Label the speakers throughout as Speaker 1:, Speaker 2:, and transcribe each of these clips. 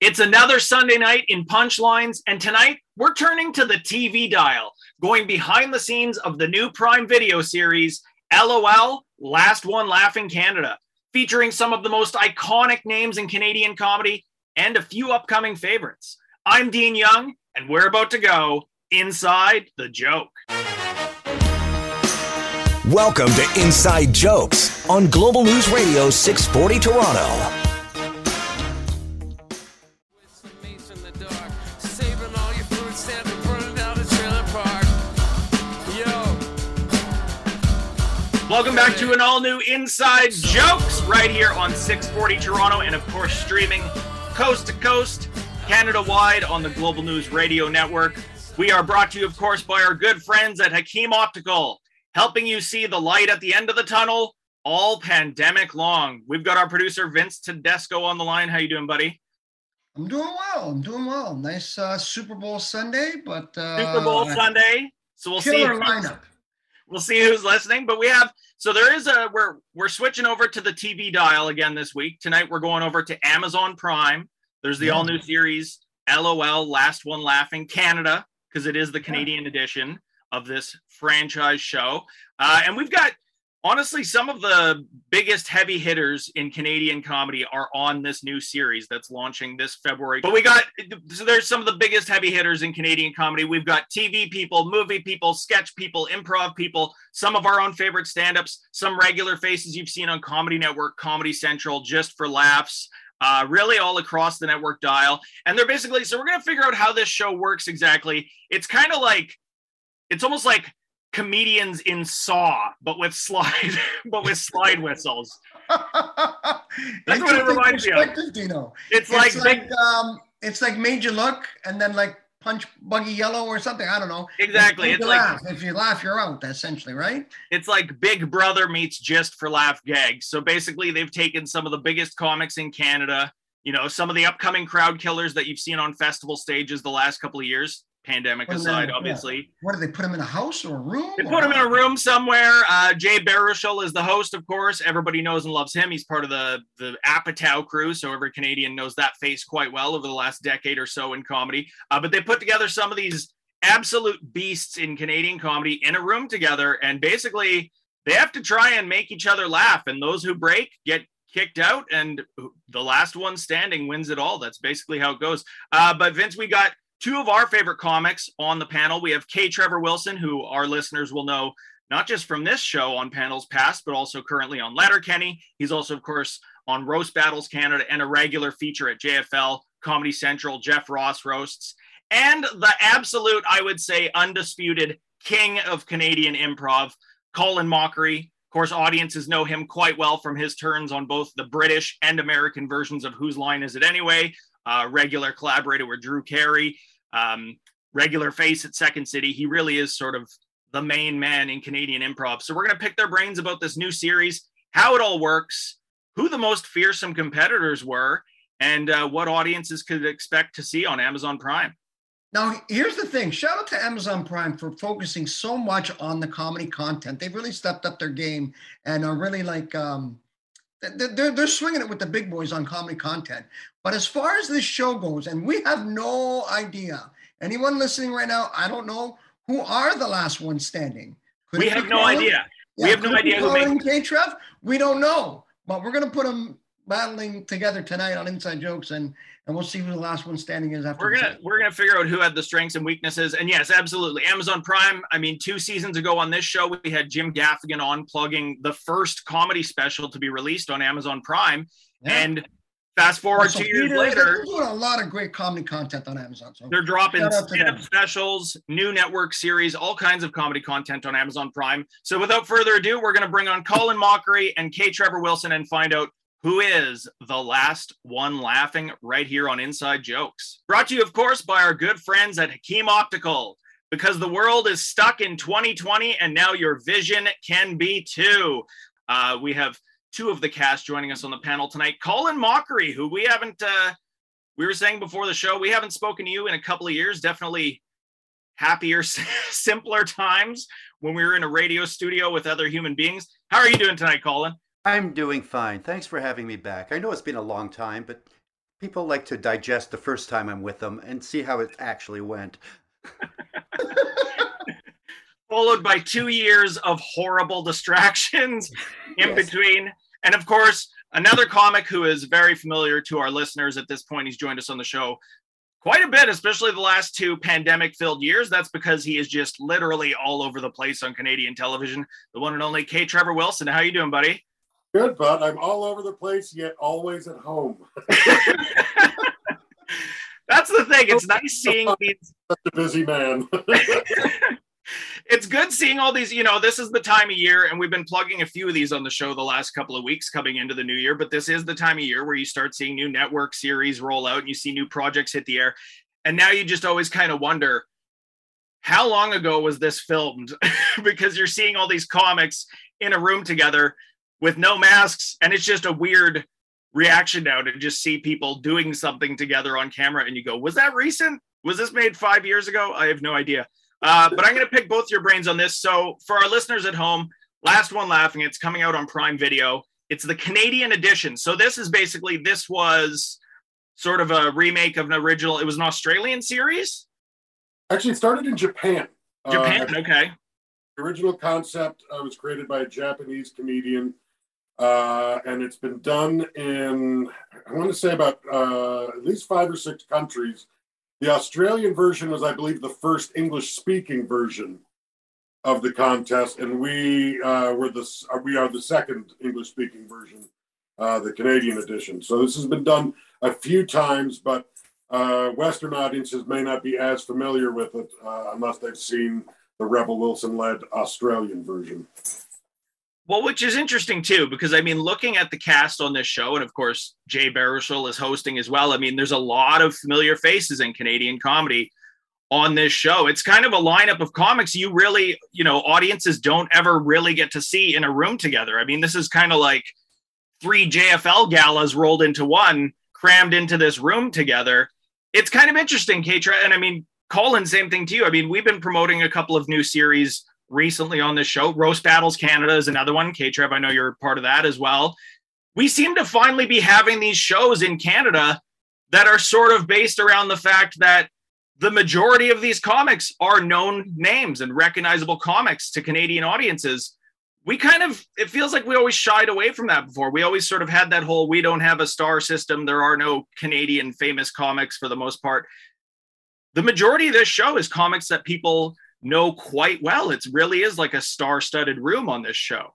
Speaker 1: It's another Sunday night in Punchlines, and tonight we're turning to the TV dial, going behind the scenes of the new Prime Video series, LOL Last One Laughing Canada, featuring some of the most iconic names in Canadian comedy and a few upcoming favorites. I'm Dean Young, and we're about to go inside the joke.
Speaker 2: Welcome to Inside Jokes on Global News Radio 640 Toronto.
Speaker 1: Welcome back to an all new Inside Jokes right here on 640 Toronto and, of course, streaming coast to coast, Canada wide on the Global News Radio Network. We are brought to you, of course, by our good friends at Hakim Optical, helping you see the light at the end of the tunnel all pandemic long. We've got our producer Vince Tedesco on the line. How you doing, buddy?
Speaker 3: I'm doing well. I'm doing well. Nice uh, Super Bowl Sunday, but uh,
Speaker 1: Super Bowl Sunday. So we'll see.
Speaker 3: Lineup
Speaker 1: we'll see who's listening. But we have so there is a we're we're switching over to the TV dial again this week. Tonight we're going over to Amazon Prime. There's the yeah. all new series LOL Last One Laughing Canada because it is the Canadian yeah. edition of this franchise show. Uh, and we've got honestly, some of the biggest heavy hitters in Canadian comedy are on this new series that's launching this February. But we got so there's some of the biggest heavy hitters in Canadian comedy. We've got TV people, movie people, sketch people, improv people, some of our own favorite stand-ups, some regular faces you've seen on Comedy Network, Comedy Central, just for laughs. Uh, really all across the network dial. And they're basically, so we're going to figure out how this show works exactly. It's kind of like, it's almost like comedians in Saw, but with slide, but with slide whistles. That's what it reminds me of.
Speaker 3: Dino.
Speaker 1: It's, it's like,
Speaker 3: like um, it's like you look, and then like punch buggy yellow or something. I don't know.
Speaker 1: Exactly.
Speaker 3: It's, like laugh. if you laugh, you're out. Essentially, right?
Speaker 1: It's like Big Brother meets Just for Laugh gags. So basically, they've taken some of the biggest comics in Canada. You know, some of the upcoming crowd killers that you've seen on festival stages the last couple of years pandemic aside, obviously.
Speaker 3: What do they put him in a house or a room?
Speaker 1: They put him in a room somewhere. Uh, Jay Baruchel is the host, of course. Everybody knows and loves him. He's part of the the Apatow crew, so every Canadian knows that face quite well over the last decade or so in comedy. Uh, but they put together some of these absolute beasts in Canadian comedy in a room together, and basically they have to try and make each other laugh. And those who break get kicked out, and the last one standing wins it all. That's basically how it goes. Uh, but Vince, we got two of our favorite comics on the panel. We have K. Trevor Wilson, who our listeners will know not just from this show on panels past, but also currently on Letterkenny. He's also, of course, on Roast Battles Canada and a regular feature at JFL, Comedy Central, Jeff Ross Roasts, and the absolute, I would say, undisputed king of Canadian improv, Colin Mochrie. Of course, audiences know him quite well from his turns on both the British and American versions of Whose Line Is It Anyway, uh, regular collaborator with Drew Carey, um, regular face at Second City. He really is sort of the main man in Canadian improv. So we're going to pick their brains about this new series, how it all works, who the most fearsome competitors were, and uh, what audiences could expect to see on Amazon Prime.
Speaker 3: Now, here's the thing. Shout out to Amazon Prime for focusing so much on the comedy content. They've really stepped up their game and are really like um, they're, they're swinging it with the big boys on comedy content. But as far as this show goes, and we have no idea, anyone listening right now, I don't know who are the last ones standing.
Speaker 1: Could we have no idea. Yeah, we have no idea who
Speaker 3: made K-Trev? We don't know, but we're going to put them battling together tonight on Inside Jokes, and and we'll see who the last one standing is after.
Speaker 1: We're gonna we're gonna figure out who had the strengths and weaknesses. And yes, absolutely, Amazon Prime. I mean, two seasons ago on this show, we had Jim Gaffigan on plugging the first comedy special to be released on Amazon Prime, yeah. and. Fast forward two years later,
Speaker 3: they're doing a lot of great comedy content on Amazon. So
Speaker 1: they're dropping stand-up specials, new network series, all kinds of comedy content on Amazon Prime. So without further ado, we're going to bring on Colin Mochrie and K. Trevor Wilson and find out who is the last one laughing right here on Inside Jokes. Brought to you, of course, by our good friends at Hakim Optical. Because the world is stuck in 2020 and now your vision can be too. Uh, we have two of the cast joining us on the panel tonight. Colin Mochrie, who we haven't, uh, we were saying before the show, we haven't spoken to you in a couple of years. Definitely happier, simpler times when we were in a radio studio with other human beings. How are you doing tonight, Colin?
Speaker 4: I'm doing fine. Thanks for having me back. I know it's been a long time, but people like to digest the first time I'm with them and see how it actually went.
Speaker 1: Followed by two years of horrible distractions in yes. between. And of course, another comic who is very familiar to our listeners at this point. He's joined us on the show quite a bit, especially the last two pandemic filled years. That's because he is just literally all over the place on Canadian television. The one and only K. Trevor Wilson. How you doing, buddy?
Speaker 5: Good, bud. I'm all over the place, yet always at home.
Speaker 1: That's the thing. It's nice seeing these.
Speaker 5: Such a busy man.
Speaker 1: it's good seeing all these. You know, this is the time of year, and we've been plugging a few of these on the show the last couple of weeks coming into the new year. But this is the time of year where you start seeing new network series roll out and you see new projects hit the air. And now you just always kind of wonder how long ago was this filmed? because you're seeing all these comics in a room together with no masks, and it's just a weird reaction now to just see people doing something together on camera, and you go, "Was that recent? Was this made five years ago? I have no idea." Uh, but I'm going to pick both your brains on this. So for our listeners at home, last one laughing. It's coming out on Prime Video. It's the Canadian edition. So this is basically this was sort of a remake of an original. It was an Australian series.
Speaker 5: Actually, it started in Japan.
Speaker 1: Japan, uh, okay.
Speaker 5: Original concept uh, was created by a Japanese comedian uh, and it's been done in, I want to say about uh, at least five or six countries. The Australian version was, I believe, the first English speaking version of the contest, and we uh, were the we are the second English speaking version, uh, the Canadian edition. So this has been done a few times, but uh, Western audiences may not be as familiar with it uh, unless they've seen the Rebel Wilson led Australian version.
Speaker 1: Well, which is interesting too, because I mean, looking at the cast on this show, and of course, Jay Baruchel is hosting as well. I mean, there's a lot of familiar faces in Canadian comedy on this show. It's kind of a lineup of comics you really, you know, audiences don't ever really get to see in a room together. I mean, this is kind of like three JFL galas rolled into one, crammed into this room together. It's kind of interesting, Katra. And I mean, Colin, same thing to you. I mean, we've been promoting a couple of new series recently on this show. Roast Battles Canada is another one. K Trev, I know you're part of that as well. We seem to finally be having these shows in Canada that are sort of based around the fact that the majority of these comics are known names and recognizable comics to Canadian audiences. We kind of, it feels like we always shied away from that before. We always sort of had that whole we don't have a star system. There are no Canadian famous comics for the most part. The majority of this show is comics that people know quite well. It really is like a star-studded room on this show.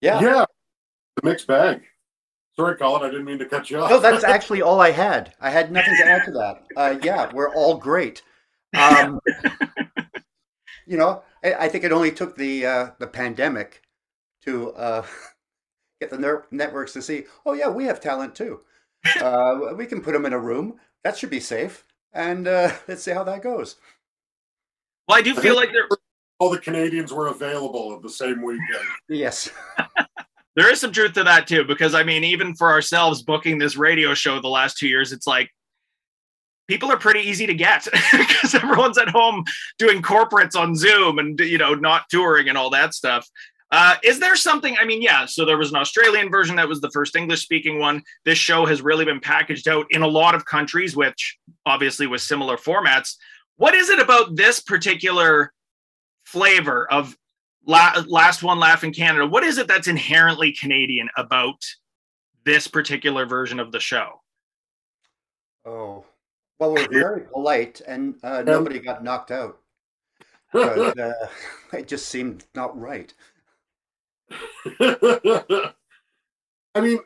Speaker 5: Yeah, yeah, the mixed bag. Sorry, Colin, I didn't mean to cut you off.
Speaker 4: No, that's actually all I had. I had nothing to add to that. Uh, yeah, we're all great. Um, you know, I, I, think it only took the uh, the pandemic to uh, get the ner- networks to see. Oh yeah, we have talent too. Uh, we can put them in a room. That should be safe. And uh, let's see how that goes.
Speaker 1: Well, I do feel like there
Speaker 5: all the Canadians were available at the same weekend.
Speaker 4: Yes.
Speaker 1: there is some truth to that too, because I mean, even for ourselves booking this radio show the last two years, it's like people are pretty easy to get because everyone's at home doing corporates on Zoom and you know not touring and all that stuff. Uh, is there something? I mean, yeah. So there was an Australian version that was the first English speaking one. This show has really been packaged out in a lot of countries, which obviously with similar formats. What is it about this particular flavor of La- Last One Laugh in Canada? What is it that's inherently Canadian about this particular version of the show?
Speaker 4: Oh, well, we're very polite, and uh, nobody got knocked out. But, uh, it just seemed not right.
Speaker 5: I mean,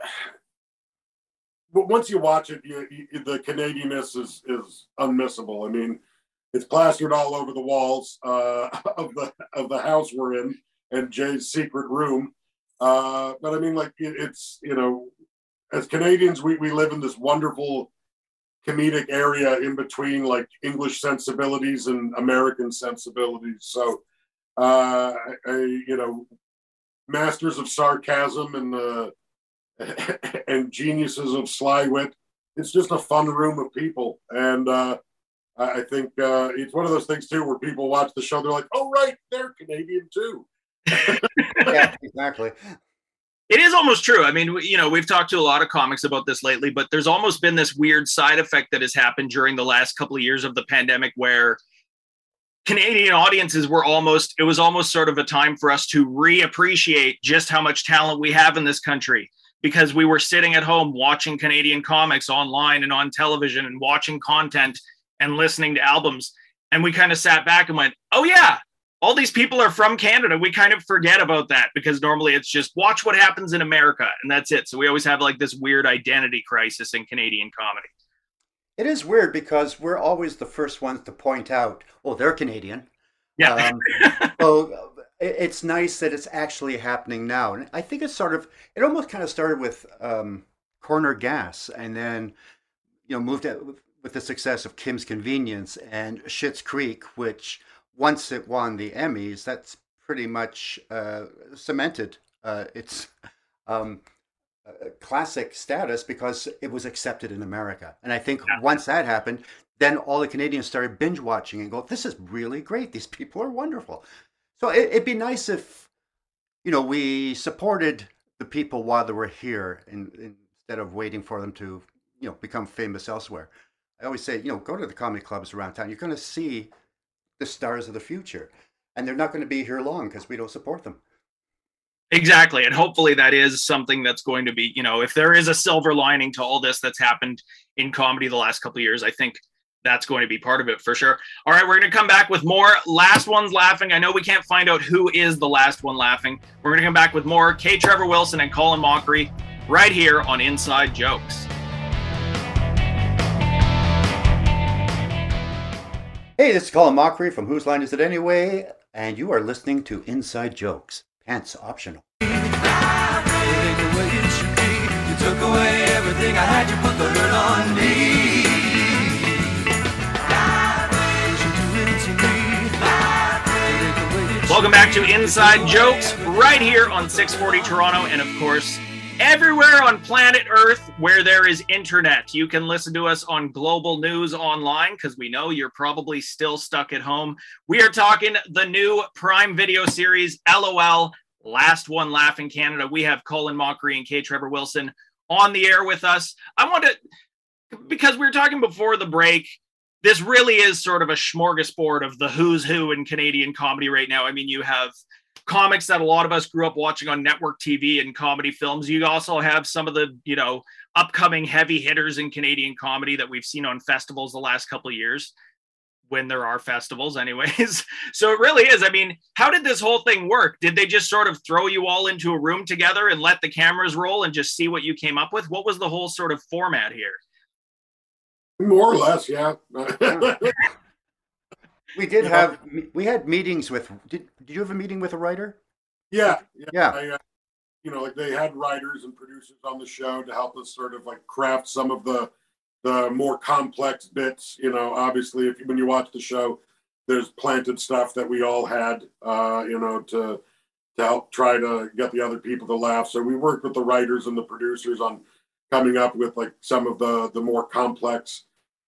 Speaker 5: but once you watch it, you, you, the Canadianness is is unmissable. I mean, it's plastered all over the walls uh, of the of the house we're in and Jay's secret room. Uh, but I mean, like it, it's you know, as Canadians, we we live in this wonderful comedic area in between like English sensibilities and American sensibilities. So, uh, you know, masters of sarcasm and uh, and geniuses of sly wit. It's just a fun room of people, and uh, I think uh, it's one of those things too where people watch the show, they're like, "Oh, right, they're Canadian too."
Speaker 4: yeah, exactly.
Speaker 1: It is almost true. I mean, you know, we've talked to a lot of comics about this lately, but there's almost been this weird side effect that has happened during the last couple of years of the pandemic where Canadian audiences were almost, it was almost sort of a time for us to reappreciate just how much talent we have in this country because we were sitting at home watching Canadian comics online and on television and watching content and listening to albums. And we kind of sat back and went, oh, yeah, all these people are from Canada. We kind of forget about that because normally it's just watch what happens in America and that's it. So we always have like this weird identity crisis in Canadian comedy.
Speaker 4: It is weird because we're always the first ones to point out, oh, they're Canadian.
Speaker 1: Yeah.
Speaker 4: Um, so it's nice that it's actually happening now. And I think it's sort of, it almost kind of started with um, Corner Gas and then, you know, moved out with the success of Kim's Convenience and Schitt's Creek, which once it won the Emmys, that's pretty much uh, cemented uh, its um, uh, classic status because it was accepted in America. And I think yeah. once that happened, then all the Canadians started binge watching and go, "This is really great. These people are wonderful." So it, it'd be nice if, you know, we supported the people while they were here, in, in, instead of waiting for them to, you know, become famous elsewhere. I always say, you know, go to the comedy clubs around town. You're going to see the stars of the future. And they're not going to be here long because we don't support them.
Speaker 1: Exactly. And hopefully that is something that's going to be, you know, if there is a silver lining to all this that's happened in comedy the last couple of years, I think that's going to be part of it for sure. All right, we're going to come back with more last ones laughing. I know we can't find out who is the last one laughing. We're going to come back with more K. Trevor Wilson and Colin Mochrie right here on Inside Jokes.
Speaker 4: Hey, this is Colin Mochrie from Whose Line Is It Anyway? And you are listening to Inside Jokes, pants optional. You took away everything I had, you put the hurt on me.
Speaker 1: Welcome back to Inside Jokes, right here on 640 Toronto, and of course, everywhere on planet Earth where there is internet. You can listen to us on Global News Online because we know you're probably still stuck at home. We are talking the new Prime Video series, LOL, Last One Laugh in Canada. We have Colin Mochrie and K. Trevor Wilson on the air with us. I want to, because we were talking before the break, this really is sort of a smorgasbord of the who's who in Canadian comedy right now. I mean, you have comics that a lot of us grew up watching on network TV and comedy films. You also have some of the, you know, upcoming heavy hitters in Canadian comedy that we've seen on festivals the last couple of years when there are festivals anyways. so it really is. I mean, how did this whole thing work? Did they just sort of throw you all into a room together and let the cameras roll and just see what you came up with? What was the whole sort of format here?
Speaker 5: More or less, yeah.
Speaker 4: We did have we had meetings with. Did did you have a meeting with a writer?
Speaker 5: Yeah, yeah.
Speaker 4: yeah.
Speaker 5: I, uh, you know, like they had writers and producers on the show to help us sort of like craft some of the the more complex bits. You know, obviously, if when you watch the show, there's planted stuff that we all had. Uh, you know, to to help try to get the other people to laugh. So we worked with the writers and the producers on coming up with like some of the the more complex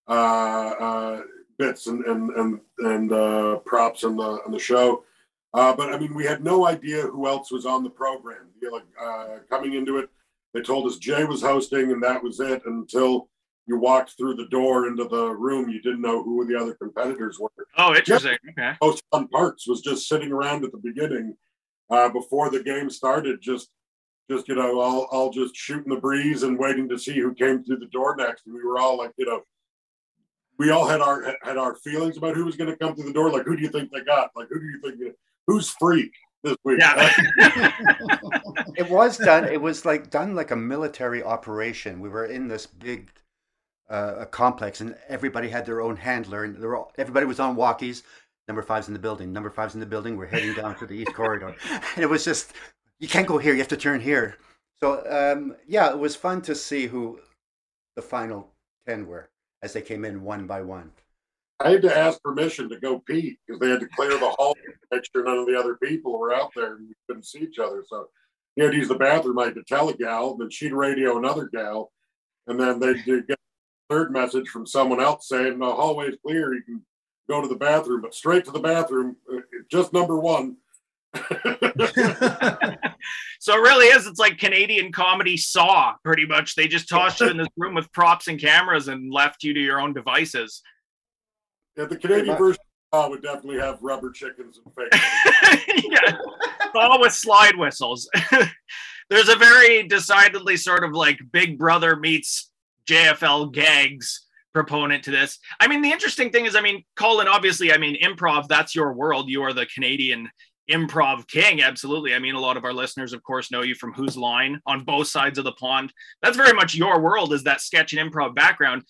Speaker 5: uh, uh, bits and and and, and uh, props in the on the show. Uh, but I mean, we had no idea who else was on the program. You know, like uh, coming into it, they told us Jay was hosting, and that was it. Until you walked through the door into the room, you didn't know who the other competitors were.
Speaker 1: Oh, interesting. Okay.
Speaker 5: Most fun parts was just sitting around at the beginning uh, before the game started, just just you know, all all just shooting the breeze and waiting to see who came through the door next. And we were all like, you know, we all had our had our feelings about who was going to come through the door. Like, who do you think they got? Like, who do you think who's free this week?
Speaker 1: Yeah.
Speaker 4: it was done. It was like done like a military operation. We were in this big uh, complex, and everybody had their own handler, and all, everybody was on walkies. Number five's in the building. Number five's in the building. We're heading down to the east corridor, and it was just you can't go here. You have to turn here. So um, yeah, it was fun to see who the final ten were as they came in one by one.
Speaker 5: I had to ask permission to go pee because they had to clear the hall to make sure none of the other people were out there and we couldn't see each other. So he had to use the bathroom. I had to tell a gal, then she'd radio another gal, and then they'd get a third message from someone else saying the hallway's clear. You can go to the bathroom, but straight to the bathroom, uh, just number one.
Speaker 1: So it really is. It's like Canadian comedy saw, pretty much. They just tossed you in this room with props and cameras and left you to your own devices.
Speaker 5: Yeah, the Canadian version would definitely have rubber chickens and fake.
Speaker 1: yeah, all with slide whistles. There's a very decidedly sort of like Big Brother meets JFL gags proponent to this. I mean, the interesting thing is, I mean, Colin, obviously, I mean, improv, that's your world. You are the Canadian improv king. Absolutely. I mean, a lot of our listeners, of course, know you from Whose Line on both sides of the pond. That's very much your world, is that sketch and improv background.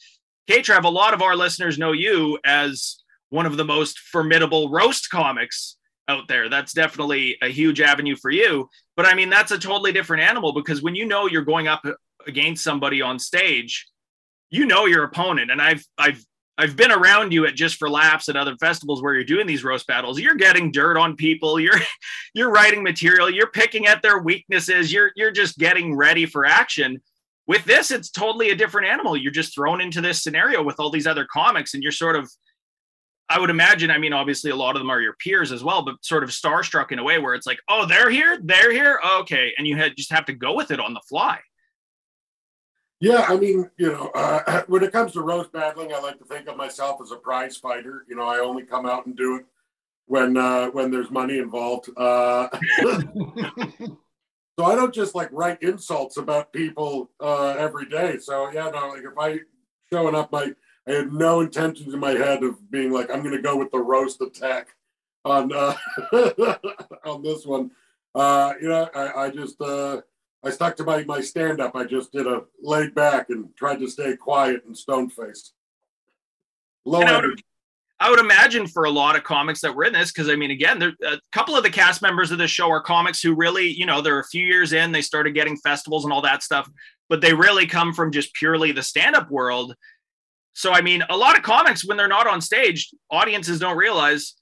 Speaker 1: K-Trev, a lot of our listeners know you as one of the most formidable roast comics out there. That's definitely a huge avenue for you. But I mean, that's a totally different animal because when you know you're going up against somebody on stage, you know your opponent. And I've I've I've been around you at just for laughs at other festivals where you're doing these roast battles. You're getting dirt on people. You're you're writing material. You're picking at their weaknesses. You're you're just getting ready for action. With this, it's totally a different animal. You're just thrown into this scenario with all these other comics, and you're sort of I would imagine, I mean, obviously a lot of them are your peers as well, but sort of starstruck in a way where it's like, oh, they're here, they're here, okay, and you had just have to go with it on the fly.
Speaker 5: Yeah, I mean, you know, uh, when it comes to roast battling, I like to think of myself as a prize fighter. You know, I only come out and do it when uh, when there's money involved. Uh, so I don't just like write insults about people uh, every day. So yeah, no, like if I showing up, my I had no intentions in my head of being like I'm going to go with the roast attack on uh, on this one. Uh, you know, I, I just uh, I stuck to my, my stand up. I just did a laid back and tried to stay quiet and stone faced. Low
Speaker 1: I would, I would imagine for a lot of comics that were in this, because I mean, again, there, a couple of the cast members of this show are comics who really, you know, they're a few years in, they started getting festivals and all that stuff, but they really come from just purely the stand up world. So, I mean, a lot of comics, when they're not on stage, audiences don't realize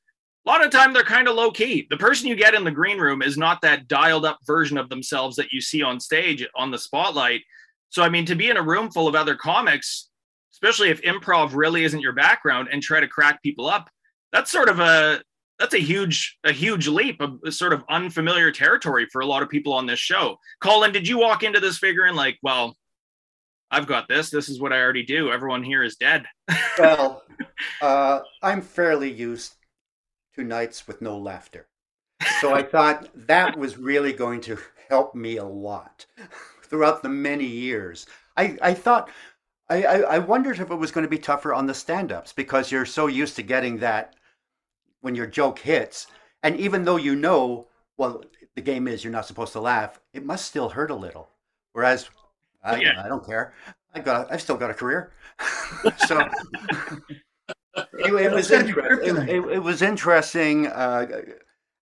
Speaker 1: a lot of time they're kind of low key. The person you get in the green room is not that dialed up version of themselves that you see on stage on the spotlight. So, I mean, to be in a room full of other comics, especially if improv really isn't your background and try to crack people up, that's sort of a that's a huge a huge leap of sort of unfamiliar territory for a lot of people on this show. Colin, did you walk into this figuring like, well, I've got this. This is what I already do. Everyone here is dead.
Speaker 4: well, uh, I'm fairly used to nights with no laughter. So I thought that was really going to help me a lot throughout the many years. I, I thought, I, I wondered if it was going to be tougher on the stand ups because you're so used to getting that when your joke hits. And even though you know, well, the game is you're not supposed to laugh, it must still hurt a little. Whereas I, yeah. I don't care. I got, I've still got a career. so it, it was interesting. It, it, was interesting uh,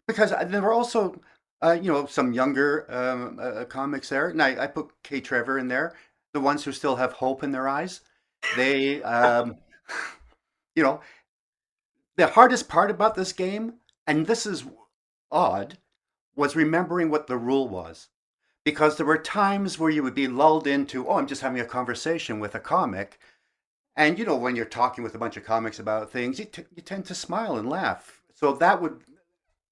Speaker 4: because there were also, uh, you know, some younger um, uh, comics there, and I, I put K-Trevor in there. The ones who still have hope in their eyes. They, um, you know, the hardest part about this game, and this is odd, was remembering what the rule was. Because there were times where you would be lulled into, oh, I'm just having a conversation with a comic and you know, when you're talking with a bunch of comics about things, you, t- you tend to smile and laugh. So that would,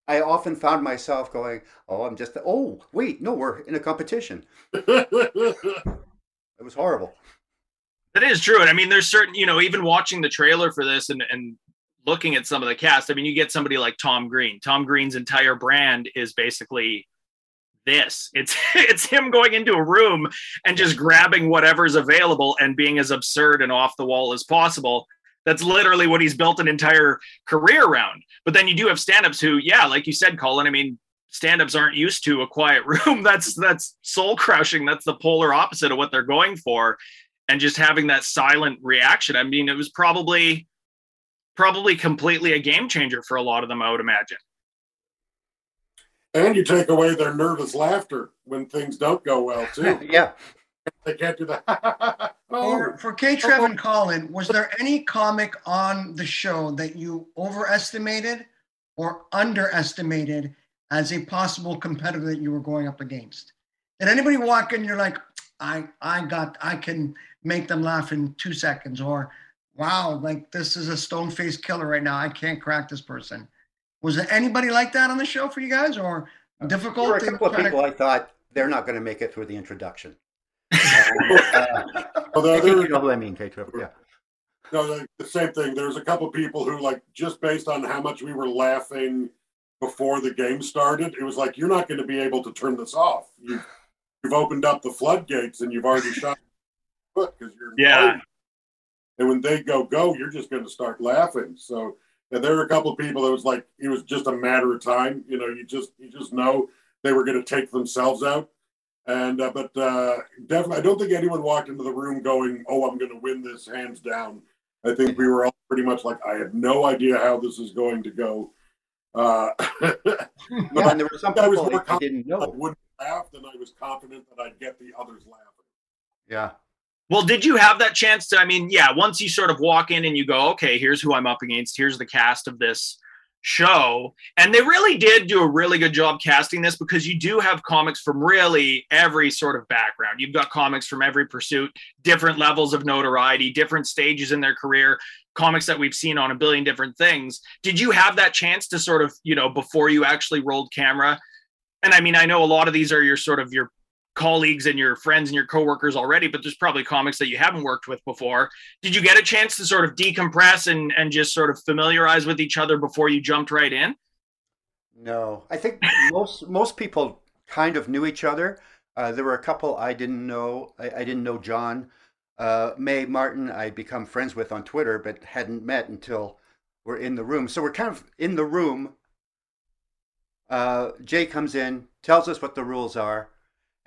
Speaker 4: I often found myself going, "Oh, I'm just, oh, wait, no, we're in a competition." it was horrible.
Speaker 1: That is true, and I mean, there's certain, you know, even watching the trailer for this and and looking at some of the cast, I mean, you get somebody like Tom Green. Tom Green's entire brand is basically this. It's it's him going into a room and just grabbing whatever's available and being as absurd and off the wall as possible. That's literally what he's built an entire career around. But then you do have stand-ups who, yeah, like you said, Colin, I mean, stand-ups aren't used to a quiet room. That's that's soul crushing. That's the polar opposite of what they're going for. And just having that silent reaction. I mean, it was probably probably completely a game changer for a lot of them, I would imagine.
Speaker 5: And you take away their nervous laughter when things don't go well too.
Speaker 4: yeah.
Speaker 5: They can't do that.
Speaker 3: for, oh. for K Trev and Colin, was there any comic on the show that you overestimated or underestimated as a possible competitor that you were going up against? Did anybody walk in and you're like, I I got I can make them laugh in two seconds, or wow, like this is a stone faced killer right now. I can't crack this person. Was there anybody like that on the show for you guys, or difficult?
Speaker 4: There were a couple of
Speaker 3: try to-
Speaker 4: people I thought they're not going to make it through the introduction. uh,
Speaker 5: Although
Speaker 4: I think
Speaker 5: there,
Speaker 4: you know who I mean, Pedro. Yeah.
Speaker 5: no, the, the same thing. There's a couple of people who like just based on how much we were laughing before the game started, it was like you're not going to be able to turn this off. You've, you've opened up the floodgates and you've already shot foot because you're
Speaker 1: Yeah.
Speaker 5: And when they go go, you're just going to start laughing. So and there were a couple of people that was like it was just a matter of time. You know, you just you just know they were going to take themselves out. And uh, but uh, definitely, I don't think anyone walked into the room going, "Oh, I'm going to win this hands down." I think we were all pretty much like, "I have no idea how this is going to go." Uh,
Speaker 4: Yeah, and there were some
Speaker 5: I was
Speaker 4: people
Speaker 5: more
Speaker 4: I, I didn't know.
Speaker 5: I wouldn't laugh, and I was confident that I'd get the others laughing.
Speaker 4: Yeah.
Speaker 1: Well, did you have that chance to? I mean, yeah, once you sort of walk in and you go, okay, here's who I'm up against, here's the cast of this show. And they really did do a really good job casting this because you do have comics from really every sort of background. You've got comics from every pursuit, different levels of notoriety, different stages in their career, comics that we've seen on a billion different things. Did you have that chance to sort of, you know, before you actually rolled camera? And I mean, I know a lot of these are your sort of your colleagues and your friends and your coworkers already, but there's probably comics that you haven't worked with before. Did you get a chance to sort of decompress and and just sort of familiarize with each other before you jumped right in?
Speaker 4: No, I think most most people kind of knew each other. Uh, there were a couple I didn't know. I, I didn't know John. Uh, Mae Martin, I'd become friends with on Twitter, but hadn't met until we're in the room. So we're kind of in the room. Uh, Jay comes in, tells us what the rules are,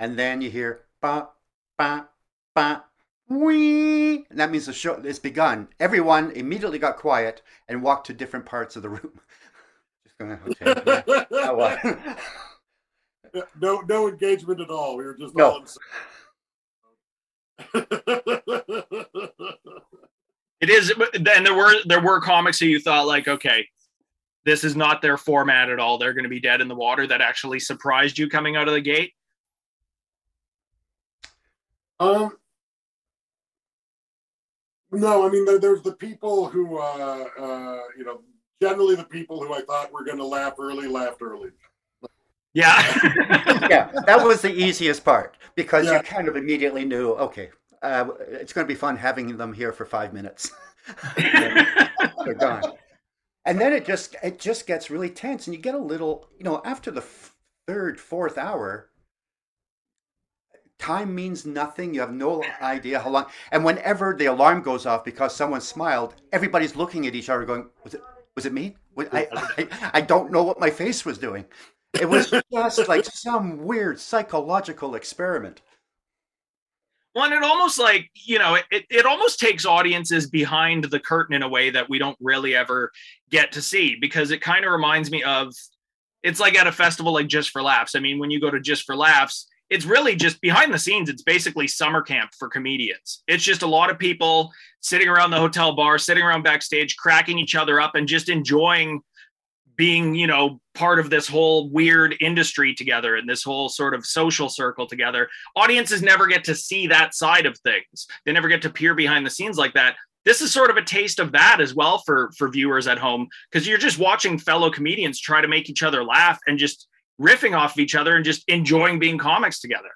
Speaker 4: and then you hear ba ba ba wee, and that means the show is begun. Everyone immediately got quiet and walked to different parts of the room. Just going, okay. yeah. Oh, well.
Speaker 5: no, no engagement at all. We were just
Speaker 4: No.
Speaker 5: all in.
Speaker 1: It is, and there were there were comics that you thought like, okay, this is not their format at all. They're going to be dead in the water. That actually surprised you coming out of the gate.
Speaker 5: Um, no, I mean there, there's the people who, uh, uh, you know, generally the people who I thought were going to laugh early laughed early.
Speaker 1: Yeah.
Speaker 4: yeah, that was the easiest part because
Speaker 5: Yeah.
Speaker 4: you kind of immediately knew, okay, uh, it's going to be fun having them here for five minutes. They're gone. And then it just it just gets really tense, and you get a little, you know, after the f- third, fourth hour, time means nothing. You have no idea how long. And whenever the alarm goes off because someone smiled, everybody's looking at each other, going, "Was it? Was it me? Was- I, I, I don't know what my face was doing." It was just like some weird psychological experiment.
Speaker 1: One, it almost like, you know, it, it almost takes audiences behind the curtain in a way that we don't really ever get to see because it kind of reminds me of it's like at a festival like Just for Laughs. I mean, when you go to Just for Laughs, it's really just behind the scenes. It's basically summer camp for comedians. It's just a lot of people sitting around the hotel bar, sitting around backstage, cracking each other up and just enjoying being, you know, part of this whole weird industry together and this whole sort of social circle together. Audiences never get to see that side of things. They never get to peer behind the scenes like that. This is sort of a taste of that as well for for viewers at home because you're just watching fellow comedians try to make each other laugh and just riffing off of each other and just enjoying being comics together.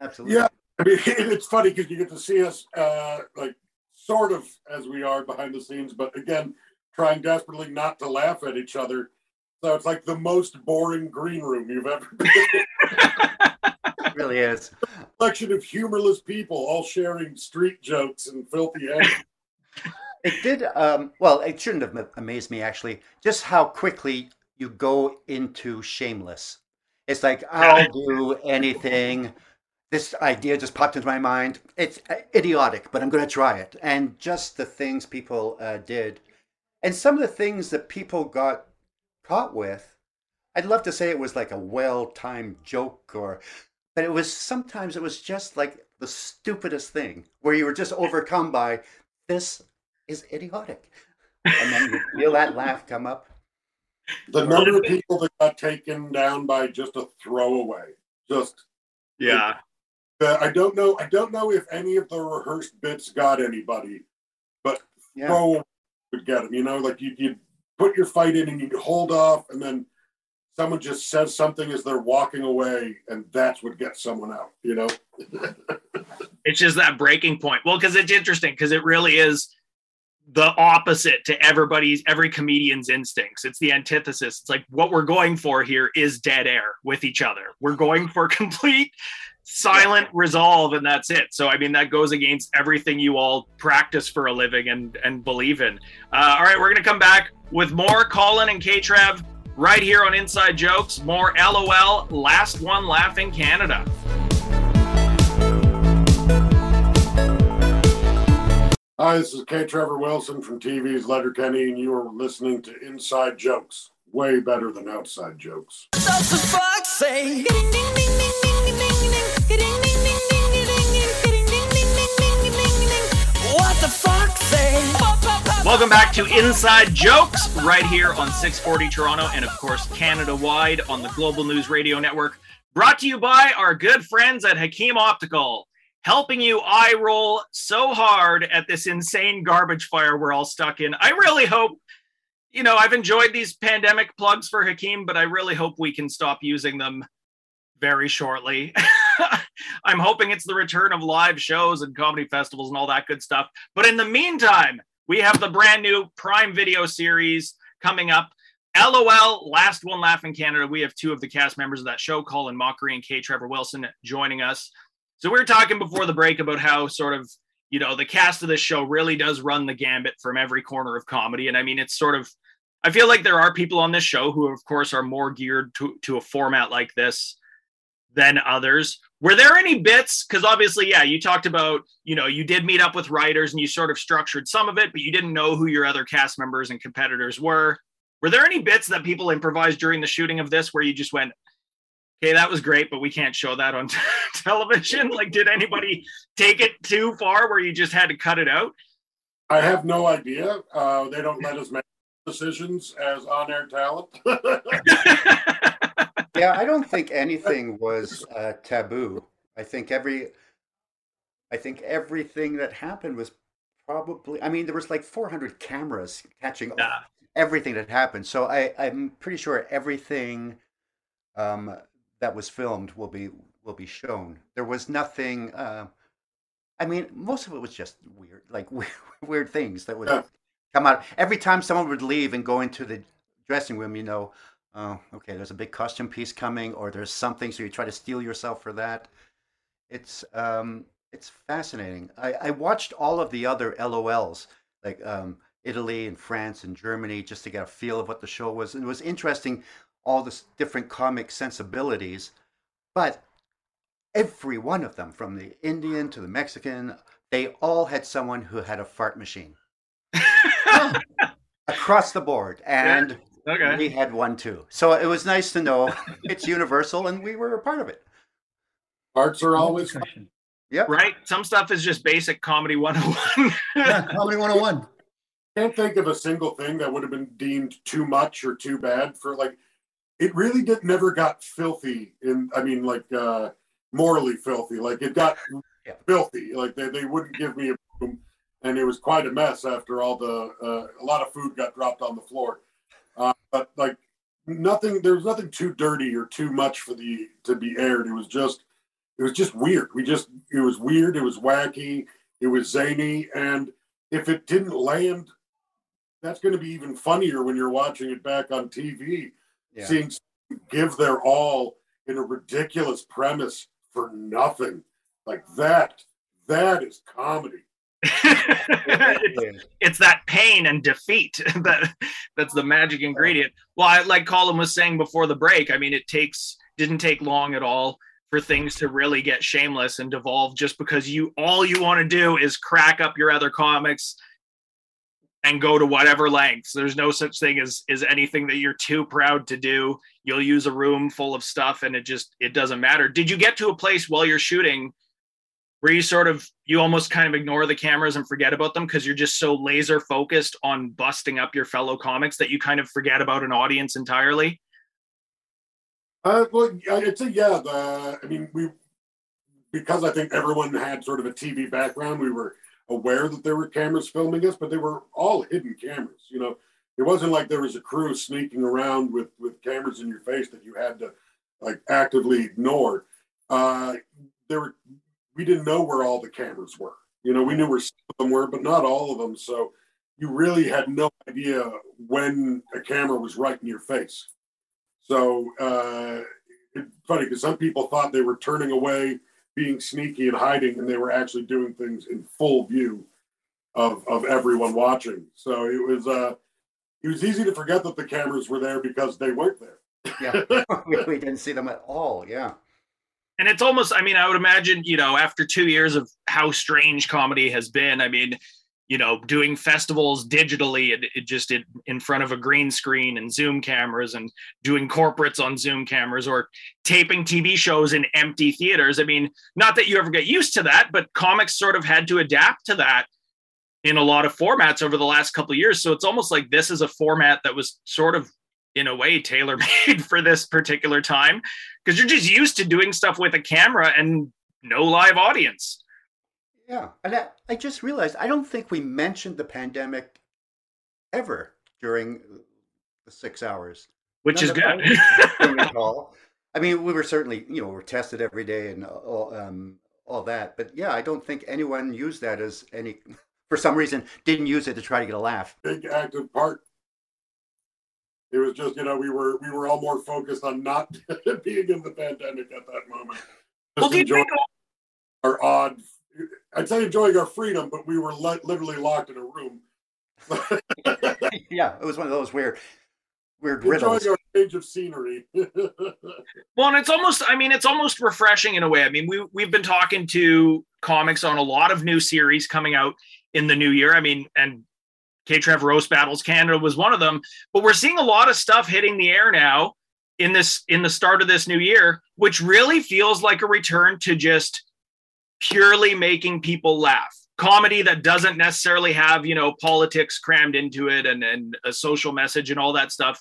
Speaker 4: Absolutely.
Speaker 5: Yeah, I mean, it's funny because you get to see us uh, like sort of as we are behind the scenes, but again, trying desperately not to laugh at each other. So it's like the most boring green room you've ever been.
Speaker 4: It really is.
Speaker 5: A collection of humorless people all sharing street jokes and filthy eggs.
Speaker 4: It did. Um, well, it shouldn't have amazed me actually. Just how quickly you go into shameless. It's like I'll do anything. This idea just popped into my mind. It's uh, idiotic, but I'm going to try it. And just the things people uh, did, and some of the things that people got caught with. I'd love to say it was like a well-timed joke, or, but it was sometimes it was just like the stupidest thing where you were just overcome by this is idiotic. And then you feel that laugh come up.
Speaker 5: The number of people that got taken down by just a throwaway. Just
Speaker 1: Yeah.
Speaker 5: uh, I don't know. I don't know if any of the rehearsed bits got anybody, but
Speaker 4: Yeah.
Speaker 5: throw would get them. You know, like you you put your fight in and you hold off, and then someone just says something as they're walking away, and that's what gets someone out. You know.
Speaker 1: it's just that breaking point. Well, because it's interesting because it really is the opposite to everybody's every comedian's instincts. It's the antithesis. It's like what we're going for here is dead air with each other. We're going for complete silent resolve and that's it. So I mean that goes against everything you all practice for a living and and believe in. Uh, all right, we're gonna come back with more Colin and K Trev right here on Inside Jokes. More LOL, last one laughing Canada.
Speaker 5: Hi, this is K. Trevor Wilson from TV's Letterkenny, and you are listening to Inside Jokes. Way better than outside jokes. What the fuck say?
Speaker 1: Welcome back to Inside Jokes right here on 640 Toronto and, of course, Canada wide on the Global News Radio Network. Brought to you by our good friends at Hakim Optical helping you eye roll so hard at this insane garbage fire we're all stuck in. I really hope, you know, I've enjoyed these pandemic plugs for Hakim, but I really hope we can stop using them very shortly. I'm hoping it's the return of live shows and comedy festivals and all that good stuff. But in the meantime, we have the brand new Prime Video series coming up. LOL, Last One Laugh in Canada. We have two of the cast members of that show, Colin Mochrie and K. Trevor Wilson, joining us. So we were talking before the break about how sort of you know the cast of this show really does run the gambit from every corner of comedy, and I mean it's sort of I feel like there are people on this show who, of course, are more geared to to a format like this than others. Were there any bits? Because obviously, yeah, you talked about, you know, you did meet up with writers and you sort of structured some of it, but you didn't know who your other cast members and competitors were. Were there any bits that people improvised during the shooting of this where you just went, okay, that was great, but we can't show that on television. Like, did anybody take it too far where you just had to cut it out?
Speaker 5: I have no idea. Uh, they don't let us make decisions as on-air talent.
Speaker 4: yeah, I don't think anything was uh, taboo. I think every, I think everything that happened was probably. I mean, there was like 400 cameras catching yeah. everything that happened. So I, I'm pretty sure everything um, that was filmed will be will be shown. There was nothing. Uh, I mean, most of it was just weird, like weird, weird things that would come out every time someone would leave and go into the dressing room. You know, oh, okay, there's a big costume piece coming, or there's something, so you try to steel yourself for that. It's um, it's fascinating. I, I watched all of the other LOLs, like um, Italy and France and Germany, just to get a feel of what the show was. And it was interesting all the different comic sensibilities, but every one of them, from the Indian to the Mexican, they all had someone who had a fart machine across the board, and yeah. okay. we had one too. So it was nice to know it's universal, and we were a part of it.
Speaker 5: Farts are always fun.
Speaker 1: Yep. Right. Some stuff is just basic comedy 101.
Speaker 3: yeah, comedy 101.
Speaker 5: Can't think of a single thing that would have been deemed too much or too bad for like it really did never got filthy in i mean like uh morally filthy. Like it got yeah. filthy. Like they, they wouldn't give me a room and it was quite a mess after all the uh, a lot of food got dropped on the floor. Uh, but like nothing there was nothing too dirty or too much for the to be aired. It was just it was just weird. We just it was weird it was wacky it was zany and if it didn't land that's going to be even funnier when you're watching it back on tv yeah. seeing give their all in a ridiculous premise for nothing. Like that that is comedy.
Speaker 1: It's, it's, that pain and defeat that that's the magic ingredient. Well I, like colin was saying before the break i mean it takes didn't take long at all for things to really get shameless and devolve just because you all you want to do is crack up your other comics and go to whatever lengths. There's no such thing as is anything that you're too proud to do. You'll use a room full of stuff and it just it doesn't matter. Did you get to a place while you're shooting where you sort of you almost kind of ignore the cameras and forget about them because you're just so laser focused on busting up your fellow comics that you kind of forget about an audience entirely?
Speaker 5: Uh, well, I'd say yeah. The I mean, we because I think everyone had sort of a TV background. We were aware that there were cameras filming us, but they were all hidden cameras. You know, it wasn't like there was a crew sneaking around with with cameras in your face that you had to like actively ignore. Uh, there were we didn't know where all the cameras were. You know, we knew where some of them were, but not all of them. So you really had no idea when a camera was right in your face. So uh, it's funny because some people thought they were turning away, being sneaky and hiding, and they were actually doing things in full view of of everyone watching. So it was uh, it was easy to forget that the cameras were there because they weren't there.
Speaker 4: Yeah, we didn't see them at all. Yeah.
Speaker 1: And it's almost, I mean, I would imagine, you know, after two years of how strange comedy has been, I mean, you know, doing festivals digitally, it, it just in front of a green screen and Zoom cameras and doing corporates on Zoom cameras or taping TV shows in empty theaters. I mean, not that you ever get used to that, but comics sort of had to adapt to that in a lot of formats over the last couple of years. So it's almost like this is a format that was sort of in a way tailor made for this particular time because you're just used to doing stuff with a camera and no live audience.
Speaker 4: Yeah. And I, I just realized I don't think we mentioned the pandemic ever during the six hours.
Speaker 1: Which None is
Speaker 4: good. all. I mean, we were certainly, you know, we're tested every day and all, um, all that. But yeah, I don't think anyone used that as any, for some reason, didn't use it to try to get a laugh.
Speaker 5: Big active part it was just you know we were we were all more focused on not being in the pandemic at that moment. Just well, enjoying our odd. I'd say enjoying our freedom, but we were le- literally locked in a room.
Speaker 4: yeah, it was one of those weird, weird
Speaker 5: enjoying riddles. our change of scenery.
Speaker 1: well, and it's almost. I mean, it's almost refreshing in a way. I mean, we we've been talking to comics on a lot of new series coming out in the new year. I mean, and K Trev Roast Battles Canada was one of them. But we're seeing a lot of stuff hitting the air now in this in the start of this new year, which really feels like a return to just purely making people laugh. Comedy that doesn't necessarily have, you know, politics crammed into it and, and a social message and all that stuff.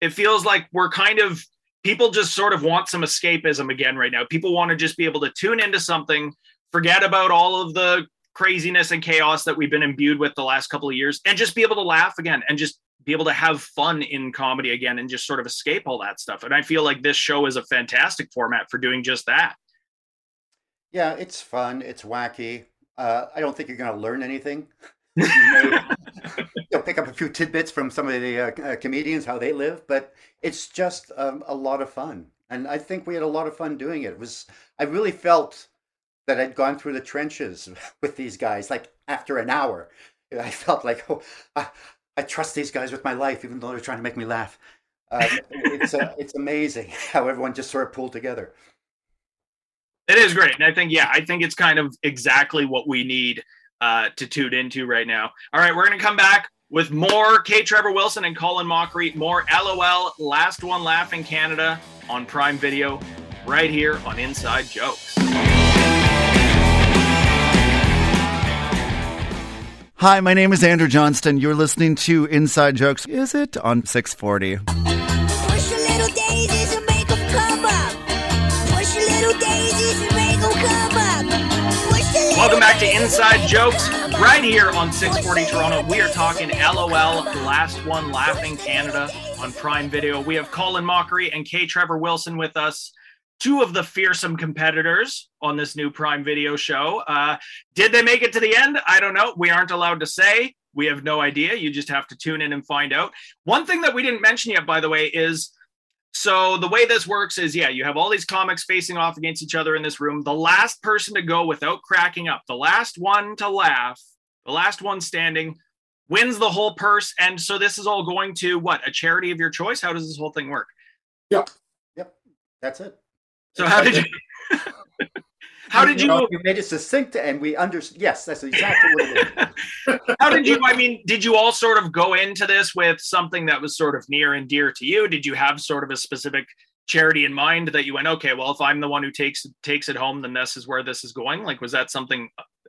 Speaker 1: It feels like we're kind of people just sort of want some escapism again right now. People want to just be able to tune into something, forget about all of the craziness and chaos that we've been imbued with the last couple of years and just be able to laugh again and just be able to have fun in comedy again and just sort of escape all that stuff. And I feel like this show is a fantastic format for doing just that.
Speaker 4: Yeah, it's fun. It's wacky. Uh, I don't think you're going to learn anything. you you'll pick up a few tidbits from some of the uh, uh, comedians, how they live, but it's just um, a lot of fun. And I think we had a lot of fun doing it. It was, I really felt that I'd gone through the trenches with these guys. Like after an hour, I felt like, oh, I, I trust these guys with my life, even though they're trying to make me laugh. Um, it's uh, it's amazing how everyone just sort of pulled together.
Speaker 1: It is great, and I think yeah, I think it's kind of exactly what we need uh, to tune into right now. All right, we're gonna come back with more K. Trevor Wilson and Colin Mochrie, more LOL, Last One Laughing Canada on Prime Video, right here on Inside Jokes.
Speaker 6: Hi, my name is Andrew Johnston. You're listening to Inside Jokes. Is it on 640?
Speaker 1: Welcome back to Inside Jokes, right here on 640 Toronto. We are talking LOL, Last One Laughing Canada on Prime Video. We have Colin Mochrie and K. Trevor Wilson with us two of the fearsome competitors on this new Prime Video show. Uh, did they make it to the end? I don't know. We aren't allowed to say. We have no idea. You just have to tune in and find out. One thing that we didn't mention yet, by the way, is so the way this works is yeah, you have all these comics facing off against each other in this room. The last person to go without cracking up, the last one to laugh, the last one standing wins the whole purse. And so this is all going to what? A charity of your choice? How does this whole thing work?
Speaker 5: Yep.
Speaker 4: Yep. That's it.
Speaker 1: So how did you? how did you?
Speaker 4: you, you made it succinct, and we understand. Yes, that's exactly what it
Speaker 1: is. how did you? I mean, did you all sort of go into this with something that was sort of near and dear to you? Did you have sort of a specific charity in mind that you went, okay, well, if I'm the one who takes takes it home, then this is where this is going? Like, was that something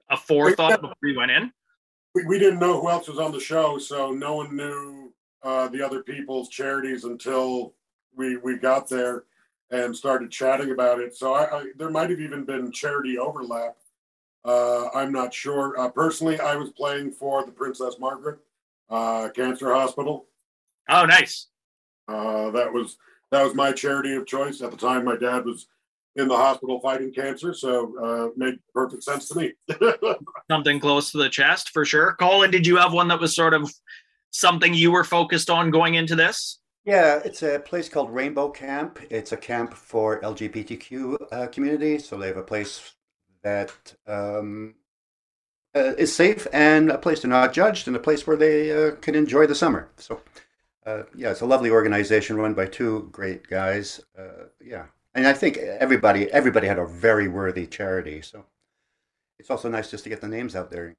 Speaker 1: a forethought before you went in?
Speaker 5: We, we didn't know who else was on the show, so no one knew uh, the other people's charities until we we got there and started chatting about it. So I, I, there might have even been charity overlap. Uh, I'm not sure. Uh, personally, I was playing for the Princess Margaret uh, Cancer Hospital,
Speaker 1: Oh, nice.
Speaker 5: Uh, that was that was my charity of choice at the time. My dad was in the hospital fighting cancer, so uh, made perfect sense to me.
Speaker 1: something close to the chest for sure. Colin, did you have one that was sort of something you were focused on going into this?
Speaker 4: Yeah, it's a place called Rainbow Camp. It's a camp for LGBTQ uh, community. So they have a place that um, uh, is safe and a place to not judged and a place where they uh, can enjoy the summer. So uh, yeah, it's a lovely organization run by two great guys. Uh, yeah, and I think everybody everybody had a very worthy charity. So it's also nice just to get the names out there.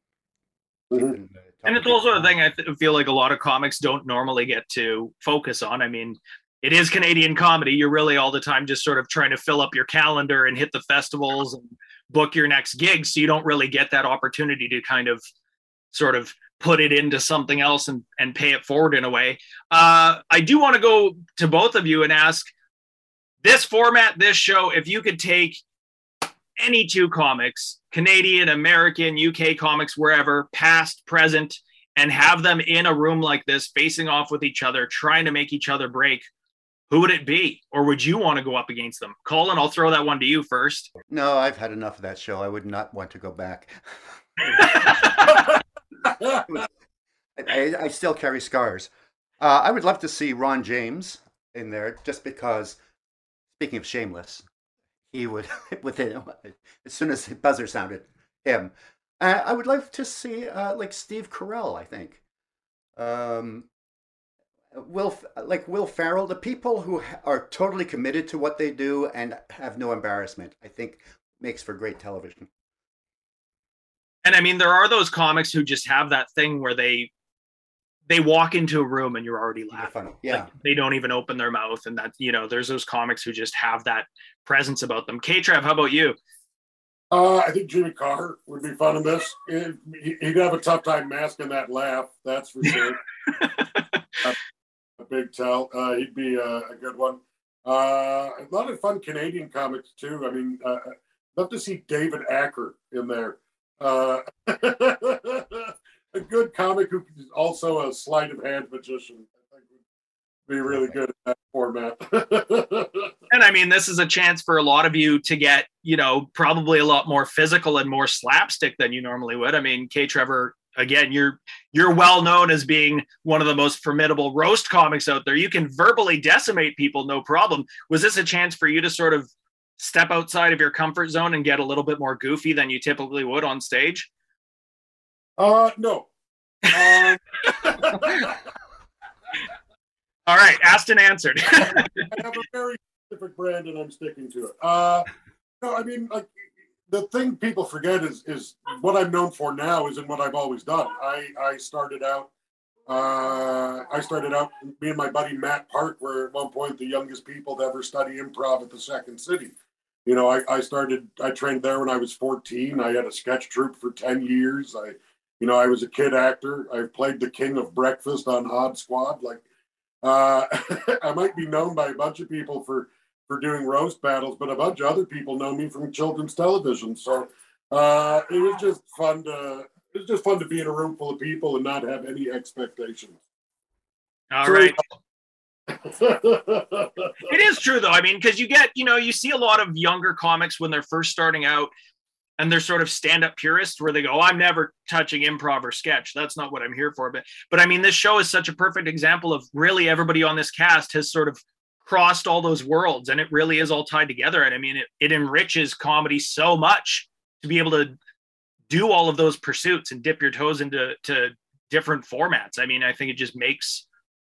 Speaker 5: Mhm.
Speaker 4: uh,
Speaker 1: And it's also a thing I th- feel like a lot of comics don't normally get to focus on. I mean, it is Canadian comedy. You're really all the time just sort of trying to fill up your calendar and hit the festivals and book your next gig. So you don't really get that opportunity to kind of sort of put it into something else and, and pay it forward in a way. Uh, I do want to go to both of you and ask this format, this show, if you could take any two comics, Canadian, American, UK comics, wherever, past, present, and have them in a room like this, facing off with each other, trying to make each other break, who would it be? Or would you want to go up against them? Colin, I'll throw that one to you first.
Speaker 4: No, I've had enough of that show. I would not want to go back. I, I still carry scars. Uh, I would love to see Ron James in there, just because. Speaking of shameless, he would within as soon as the buzzer sounded, him. Uh, I would like to see uh, like Steve Carell. I think. Um, Will like Will Ferrell, the people who are totally committed to what they do and have no embarrassment. I think makes for great television.
Speaker 1: and I mean, there are those comics who just have that thing where they they walk into a room and you're already laughing.
Speaker 4: Yeah.
Speaker 1: Like, they don't even open their mouth, and that you know, there's those comics who just have that presence about them. K Trev, how about you?
Speaker 5: Uh, I think Jimmy Carr would be fun in this. He- He'd have a tough time masking that laugh, that's for sure. a big tell. Uh, he'd be a, a good one. Uh, a lot of fun Canadian comics too. I mean, uh, love to see David Acer in there. A good comic who is also a sleight of hand magician. I think would be really good at that format.
Speaker 1: And I mean, this is a chance for a lot of you to get, you know, probably a lot more physical and more slapstick than you normally would. I mean, K Trevor, again, you're you're well known as being one of the most formidable roast comics out there. You can verbally decimate people, no problem. Was this a chance for you to sort of step outside of your comfort zone and get a little bit more goofy than you typically would on stage?
Speaker 5: Uh, no. Um,
Speaker 1: All right, asked and answered.
Speaker 5: I have a very specific brand and I'm sticking to it. Uh, no, I mean, like the thing people forget is is what I'm known for now isn't what I've always done. I I started out. Uh, I started out. Me and my buddy Matt Park were at one point the youngest people to ever study improv at the Second City. You know, I, I started. I trained there when I was 14. I had a sketch troupe for 10 years. I, you know, I was a kid actor. I played the king of breakfast on Odd Squad. Like, uh, I might be known by a bunch of people for for doing roast battles, but a bunch of other people know me from children's television. So uh, it was just fun to it was just fun to be in a room full of people and not have any expectations.
Speaker 1: All right. It is true though. I mean, because you get, you know, you see a lot of younger comics when they're first starting out and they're sort of stand-up purists where they go, oh, I'm never touching improv or sketch. That's not what I'm here for. But but I mean, this show is such a perfect example of really everybody on this cast has sort of crossed all those worlds and it really is all tied together. And I mean it, it enriches comedy so much to be able to do all of those pursuits and dip your toes into to different formats. I mean, I think it just makes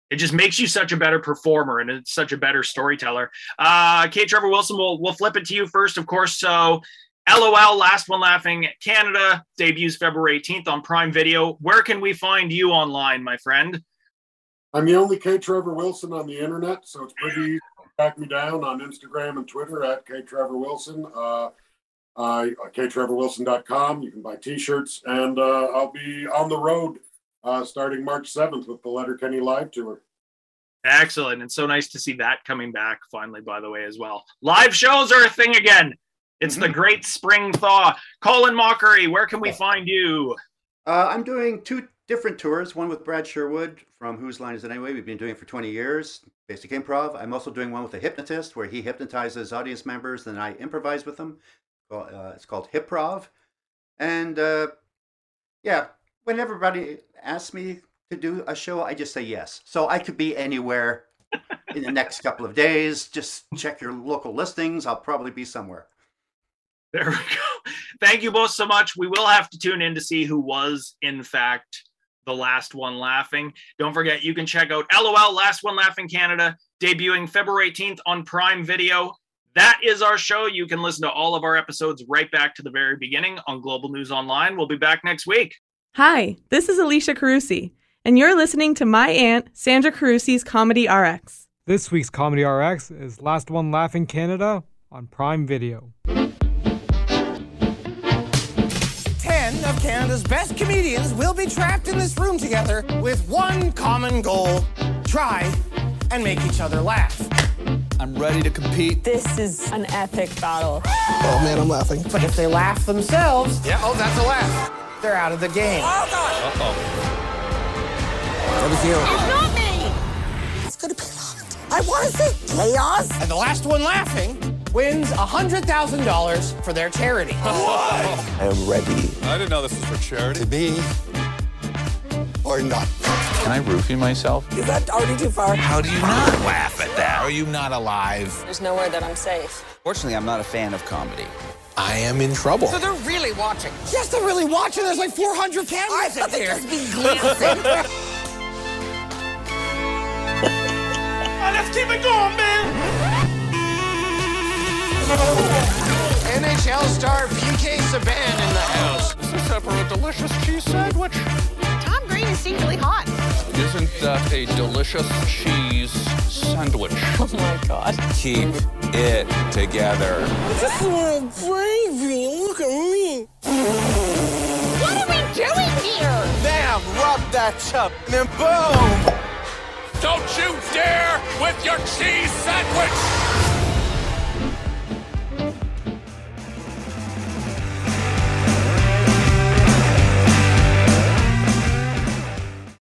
Speaker 1: it just makes you such a better performer and it's such a better storyteller. Uh, K. Trevor Wilson, we'll we'll flip it to you first, of course. So, LOL, Last One Laughing Canada debuts February 18th on Prime Video. Where can we find you online, my friend?
Speaker 5: I'm the only K. Trevor Wilson on the internet, so it's pretty easy to track me down on Instagram and Twitter at K. Trevor Wilson. Uh, I ktrevorwilson.com. You can buy T-shirts, and uh, I'll be on the road uh, starting March 7th with the Letterkenny Live Tour.
Speaker 1: Excellent. And so nice to see that coming back finally, by the way, as well. Live shows are a thing again. It's the great spring thaw. Colin Mochrie, where can we find you?
Speaker 4: Uh, I'm doing two different tours. One with Brad Sherwood from Whose Line Is It Anyway? We've been doing it for 20 years. Basic improv. I'm also doing one with a hypnotist where he hypnotizes audience members, then I improvise with them. Uh, it's called Hypnoprov. And uh, yeah, when everybody asks me to do a show, I just say yes. So I could be anywhere in the next couple of days. Just check your local listings. I'll probably be somewhere.
Speaker 1: There we go. Thank you both so much. We will have to tune in to see who was, in fact, the last one laughing. Don't forget, you can check out LOL Last One Laughing Canada, debuting February 18th on Prime Video. That is our show. You can listen to all of our episodes right back to the very beginning on Global News Online. We'll be back next week.
Speaker 7: Hi, this is Alicia Carusi, and you're listening to my aunt, Sandra Carusi's Comedy RX.
Speaker 8: This week's Comedy RX is Last One Laughing Canada on Prime Video.
Speaker 9: Ten of Canada's best comedians will be trapped in this room together with one common goal try and make each other laugh.
Speaker 10: I'm ready to compete.
Speaker 11: This is an epic battle.
Speaker 12: Oh man, I'm laughing.
Speaker 9: But if they laugh themselves, yeah, oh, that's a laugh. They're out of the game.
Speaker 11: Oh, God.
Speaker 10: Uh-oh.
Speaker 12: That was you.
Speaker 11: It's not me.
Speaker 12: It's gonna be loud. I want to see chaos.
Speaker 9: And the last one laughing wins $100,000 for their charity. What?
Speaker 12: I am ready.
Speaker 10: I didn't know this was for charity.
Speaker 12: To be or not.
Speaker 10: Can I roofie myself?
Speaker 12: Is that already too far?
Speaker 13: How do you not laugh at that? Are you not alive?
Speaker 11: There's nowhere that I'm safe.
Speaker 13: Fortunately, I'm not a fan of comedy.
Speaker 12: I am in trouble.
Speaker 9: So they're really watching. Yes, they're really watching. There's like 400 cameras in here.
Speaker 12: Just be glancing.
Speaker 9: let's keep it going, man. NHL star PK Subban in the house.
Speaker 10: Is this ever a delicious cheese sandwich?
Speaker 11: Tom Green is secretly hot.
Speaker 10: Isn't that a delicious cheese sandwich?
Speaker 11: Oh my God.
Speaker 13: Keep it together.
Speaker 12: Just a little baby. Look at me.
Speaker 11: What are we doing here?
Speaker 9: Bam, rub that chub, and then boom.
Speaker 10: Don't you dare with your cheese sandwich!